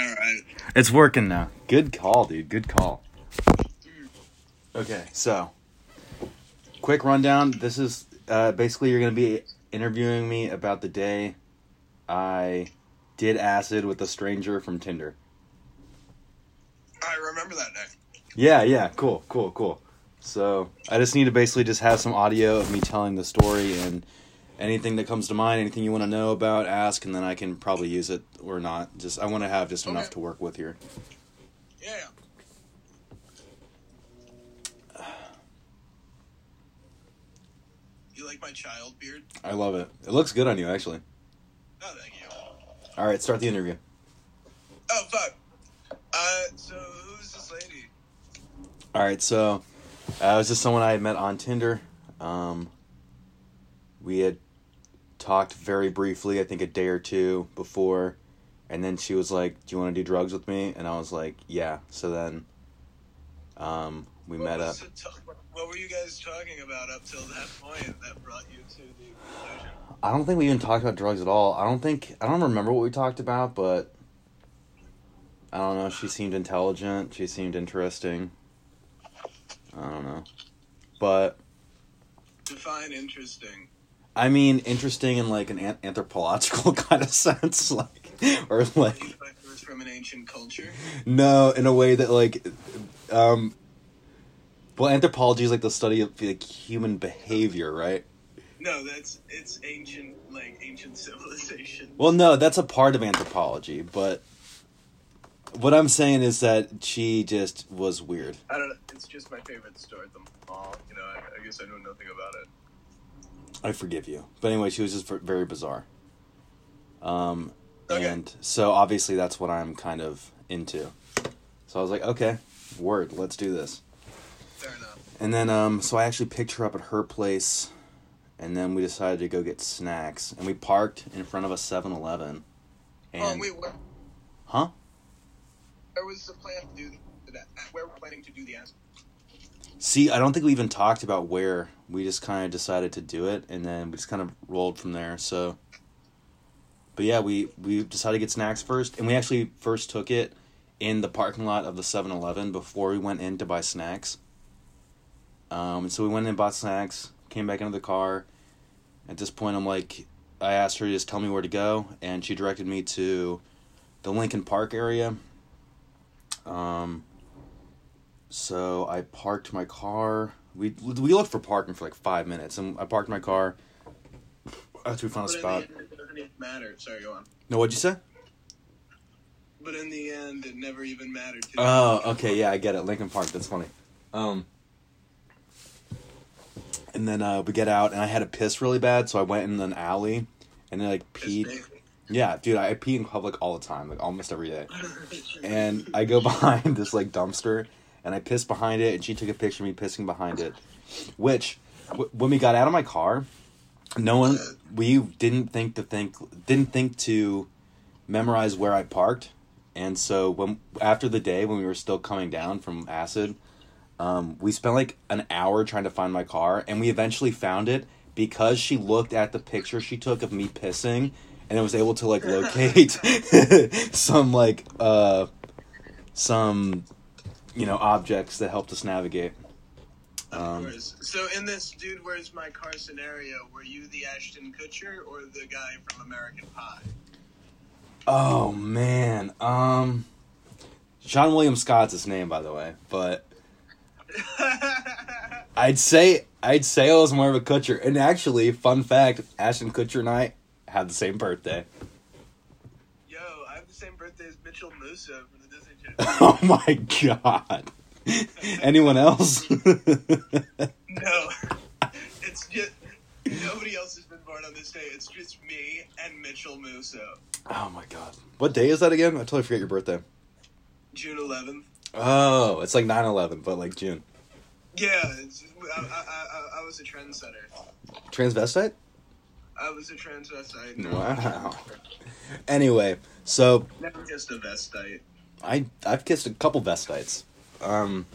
All right. It's working now. Good call, dude. Good call. Okay, so quick rundown. This is uh, basically you're gonna be interviewing me about the day I did acid with a stranger from Tinder. I remember that day. Yeah, yeah, cool, cool, cool. So I just need to basically just have some audio of me telling the story and anything that comes to mind, anything you want to know about, ask, and then I can probably use it or not. Just I want to have just enough to work with here. Yeah. You like my child beard? I love it. It looks good on you, actually. Oh, thank you. All right, start the interview. Oh, fuck. Uh, so who's this lady? All right, so uh, it was just someone I had met on Tinder. Um, we had talked very briefly, I think a day or two before, and then she was like, "Do you want to do drugs with me?" And I was like, "Yeah." So then, um, we What met up. to- what were you guys talking about up till that point that brought you to the conclusion? I don't think we even talked about drugs at all. I don't think I don't remember what we talked about, but I don't know. She seemed intelligent. She seemed interesting. I don't know, but Define interesting. I mean, interesting in like an an- anthropological kind of sense, like or like You thought it was from an ancient culture? no, in a way that like, um, well, anthropology is like the study of like human behavior, right? No, that's it's ancient, like ancient civilization. Well, no, that's a part of anthropology, but what I'm saying is that she just was weird. I don't know. It's just my favorite store at the mall. You know, I, I guess I know nothing about it. I forgive you, but anyway, she was just very bizarre. Um, Okay. and so obviously that's what I'm kind of into. So I was like, okay, word, let's do this. Fair enough. And then, um, so I actually picked her up at her place, and then we decided to go get snacks, and we parked in front of a 7-Eleven. And oh wait, where, huh? where was the plan to do that? Where we're planning to do the ass? See, I don't think we even talked about where. We just kind of decided to do it, and then we just kind of rolled from there. So, but yeah, we we decided to get snacks first, and we actually first took it in the parking lot of the 7-Eleven before we went in to buy snacks. Um, and so we went in and bought snacks, came back into the car. At this point, I'm like, I asked her to just tell me where to go, and she directed me to the Lincoln Park area. Um, so I parked my car. We we looked for parking for like five minutes, and I parked my car after we found a But in spot. the it doesn't even matter. Sorry, go on. No, what'd you say? But in the end, it never even mattered. To me. Oh, okay, yeah, I get it. Lincoln Park, that's funny. Um, and then uh, we get out, and I had to piss really bad, so I went in an alley, and then like peed. Yeah, dude, I pee in public all the time, like almost every day. And I go behind this like dumpster, and I pissed behind it, and she took a picture of me pissing behind it. Which, w- when we got out of my car, no one we didn't think to think didn't think to memorize where I parked, and so when after the day when we were still coming down from acid, um, we spent like an hour trying to find my car, and we eventually found it because she looked at the picture she took of me pissing, and it was able to like locate some like uh some you know objects that helped us navigate. Of Um, course. So in this dude, where's my car scenario? Were you the Ashton Kutcher or the guy from American Pie? Oh man, um, Seann William Scott's his name, by the way, but I'd say I'd say I was more of a Kutcher. And actually, fun fact: Ashton Kutcher and I had the same birthday. Yo, I have the same birthday as Mitchell Musso from the Disney Channel. Oh my god! Anyone else? no, it's just nobody else has been born on this day. It's just me and Mitchell Musso. oh my god! What day is that again? I totally forget your birthday. June 11th. Oh, it's like 9-11, but like June. Yeah, it's, I, I, I, I was a trendsetter. Transvestite? I was a transvestite. No, Wow. Anyway, so Never kissed a vestite. I I've kissed a couple vestites. Um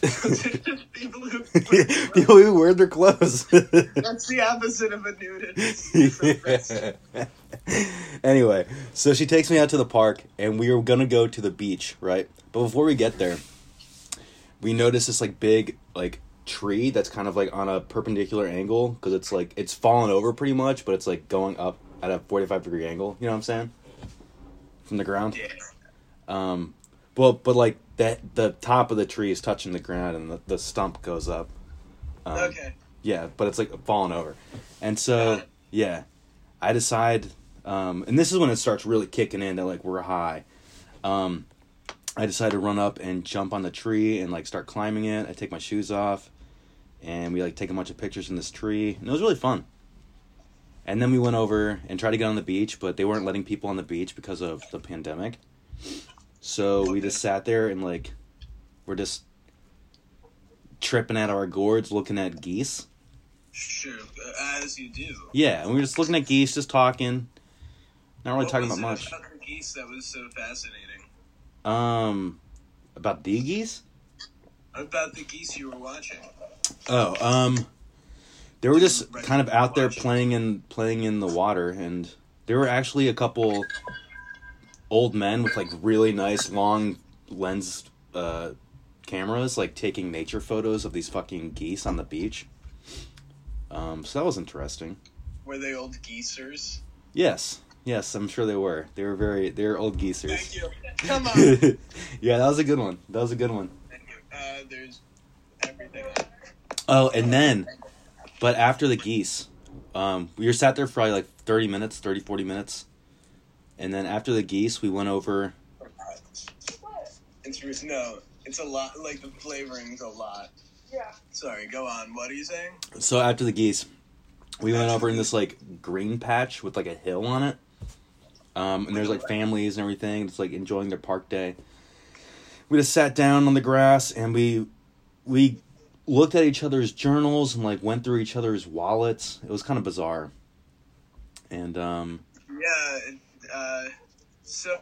Those are just people who. People who wear their clothes. That's the opposite of a nudist. anyway, so she takes me out to the park, and we are gonna go to the beach, right? But before we get there, we notice this like big like tree that's kind of like on a perpendicular angle because it's like it's fallen over pretty much, but it's like going up at a forty five degree angle. You know what I'm saying? From the ground. Yeah. Um, well, but like that the top of the tree is touching the ground, and the, the stump goes up. Um, Okay. yeah, but it's like falling over. And so, yeah, I decide, um, and this is when it starts really kicking in that like we're high. Um, I decide to run up and jump on the tree and like start climbing it. I take my shoes off, and we like take a bunch of pictures in this tree, and it was really fun. And then we went over and tried to get on the beach, but they weren't letting people on the beach because of the pandemic. So we just sat there and like, we're just tripping at our gourds, looking at geese. Sure. As you do. Yeah, and we were just looking at geese, just talking. Not really What talking about much. About the geese that was so fascinating. Um, about the geese? About the geese you were watching. Oh, um, they were just kind of out there playing in playing in the water, and there were actually a couple old men with like really nice long lens uh, cameras, like taking nature photos of these fucking geese on the beach. Um, so that was interesting. Were they old geesers? Yes, yes, I'm sure they were. They were very, they were old geesers. Thank you. Come on. yeah, that was a good one. That was a good one. Thank you. Uh, there's everything. Oh, and then, but after the geese, um, we were sat there for probably like 30 minutes, 30, 40 minutes. And then after the geese, we went over. It's no. It's a lot. Like the flavoring's a lot. Yeah. Sorry. Go on. What are you saying? So after the geese, we went over in this like green patch with like a hill on it. Um, and there's like families and everything. It's like enjoying their park day. We just sat down on the grass and we we looked at each other's journals and like went through each other's wallets. It was kind of bizarre. And um, Yeah. Uh, so.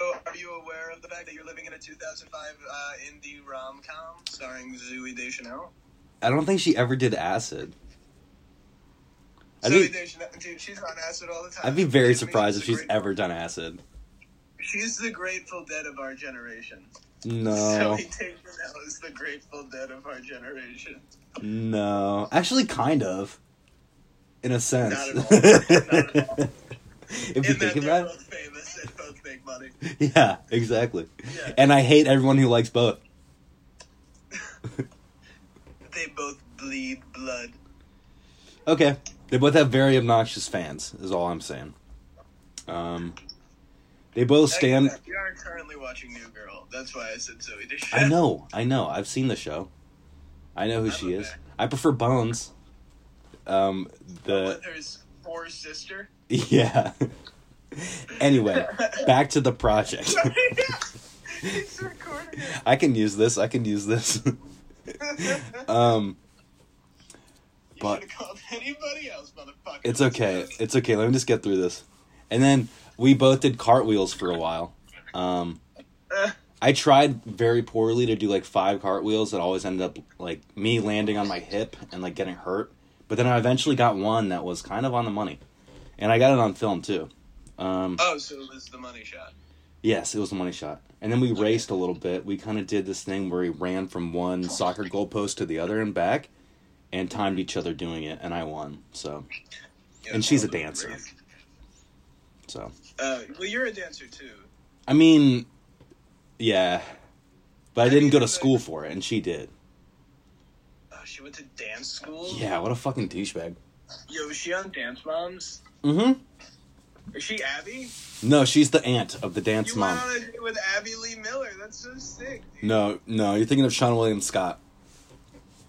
so Are you aware of the fact that you're living in a 2005 uh, indie rom com starring Zooey Deschanel? I don't think she ever did acid. I Zooey Deschanel, dude, she's on acid all the time. I'd be very surprised if She's the ever done acid. She's the Grateful Dead of our generation. No, Zooey Deschanel is the Grateful Dead of our generation. no, actually, kind of, in a sense. Not at all. Not at all. if you think about it, both famous and both make money. yeah, exactly. Yeah. And I hate everyone who likes both. They both bleed blood. okay, they both have very obnoxious fans. Is all I'm saying. Um, they both stand. We are currently watching New Girl. That's why I said Zooey Deschanel. I know, I know. I've seen the show. I know who I'm she a is. I prefer Bones. Um, the there's four sister. Yeah. anyway, back to the project. I can use this. I can use this. um, you but- anybody else, motherfucker. it's okay. It's okay. Let me just get through this. And then we both did cartwheels for a while. Um, Uh, I tried very poorly to do like five cartwheels that always ended up like me landing on my hip and like getting hurt. But then I eventually got one that was kind of on the money. And I got it on film too. Um, oh, so it was the money shot. Yes, it was a money shot. And then we raced a little bit. We kind of did this thing where we ran from one soccer goalpost to the other and back and timed each other doing it, and I won. So, Yeah, And she's a dancer. So Uh, well, you're a dancer too. I mean, yeah. But I didn't go to school for it, and she did. Oh, she went to dance school. Yeah, what a fucking douchebag. Yo, was she on Dance Moms? Mm-hmm. Is she Abby? No, she's the aunt of the dance you mom. went on a date with Abby Lee Miller. That's so sick. Dude. No, no, you're thinking of Seann William Scott.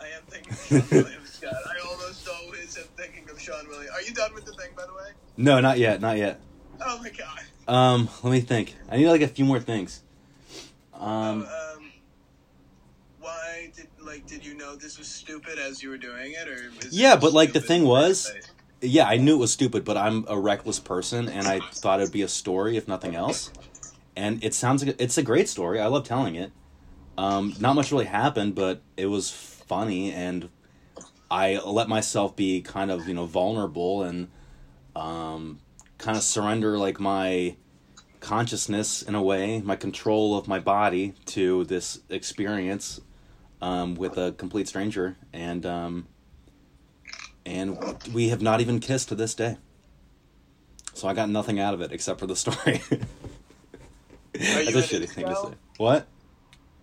I am thinking of Seann William Scott. I almost always am thinking of Seann William. Are you done with the thing, by the way? No, not yet, not yet. Oh my god. Um, let me think. I need like a few more things. Um, Oh, um, why did like did you know this was stupid as you were doing it, or was it Yeah, but, like, the thing was- yeah, I knew it was stupid, but I'm a reckless person, and I thought it'd be a story if nothing else. And it sounds like it's a great story. I love telling it. Um, not much really happened, but it was funny, and I let myself be kind of you know vulnerable and um, kind of surrender like my consciousness in a way, my control of my body to this experience um, with a complete stranger, and um, and we have not even kissed to this day. So I got nothing out of it except for the story. That's a shitty thing to say. What?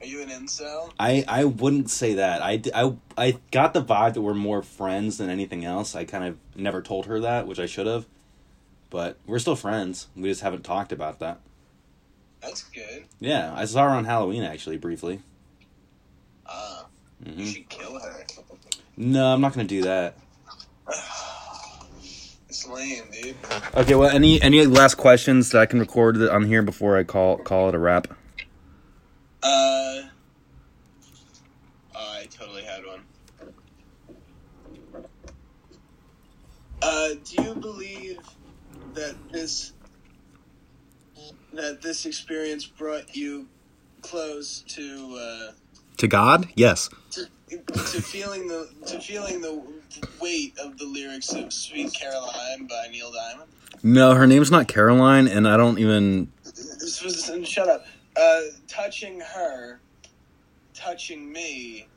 Are you an incel? I, I wouldn't say that. I, I, I got the vibe that we're more friends than anything else. I kind of never told her that, which I should have. But we're still friends. We just haven't talked about that. That's good. Yeah, I saw her on Halloween actually, briefly. Ah, you hmm should kill her. No, I'm not gonna do that. It's lame, dude. Okay, well, any any last questions that I can record on here before I call call it a wrap? Uh, oh, I totally had one. Uh, do you believe that this that this experience brought you close to uh, To God, yes. to, to feeling the to feeling the weight of the lyrics of "Sweet Caroline" by Neil Diamond? No, her name's not Caroline, and I don't even. This was shut up. Uh, touching her, touching me,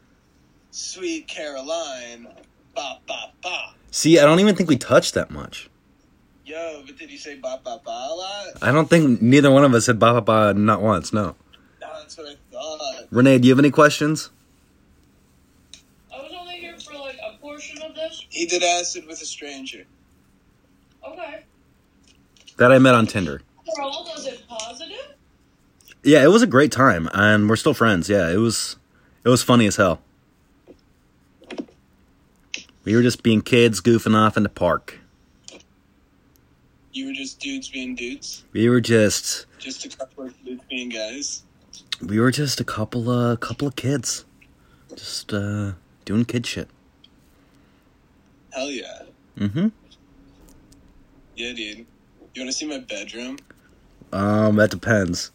"Sweet Caroline." Ba ba ba. See, I don't even think we touched that much. Yo, but did you say ba ba ba a lot? I don't think neither one of us said ba ba ba not once. No. No, that's what I thought. Renee, do you have any questions? I was only here for like a portion of this. He did acid with a stranger. Okay. That I met on Tinder. Overall, was it positive? Yeah, it was a great time, and we're still friends. Yeah, it was. It was funny as hell. We were just being kids goofing off in the park. You were just dudes being dudes. We were just. Just a couple of dudes being guys. We were just a couple of couple of kids, just uh doing kid shit. Hell yeah. Mm-hmm. Yeah, dude. You want to see my bedroom? Um, that depends.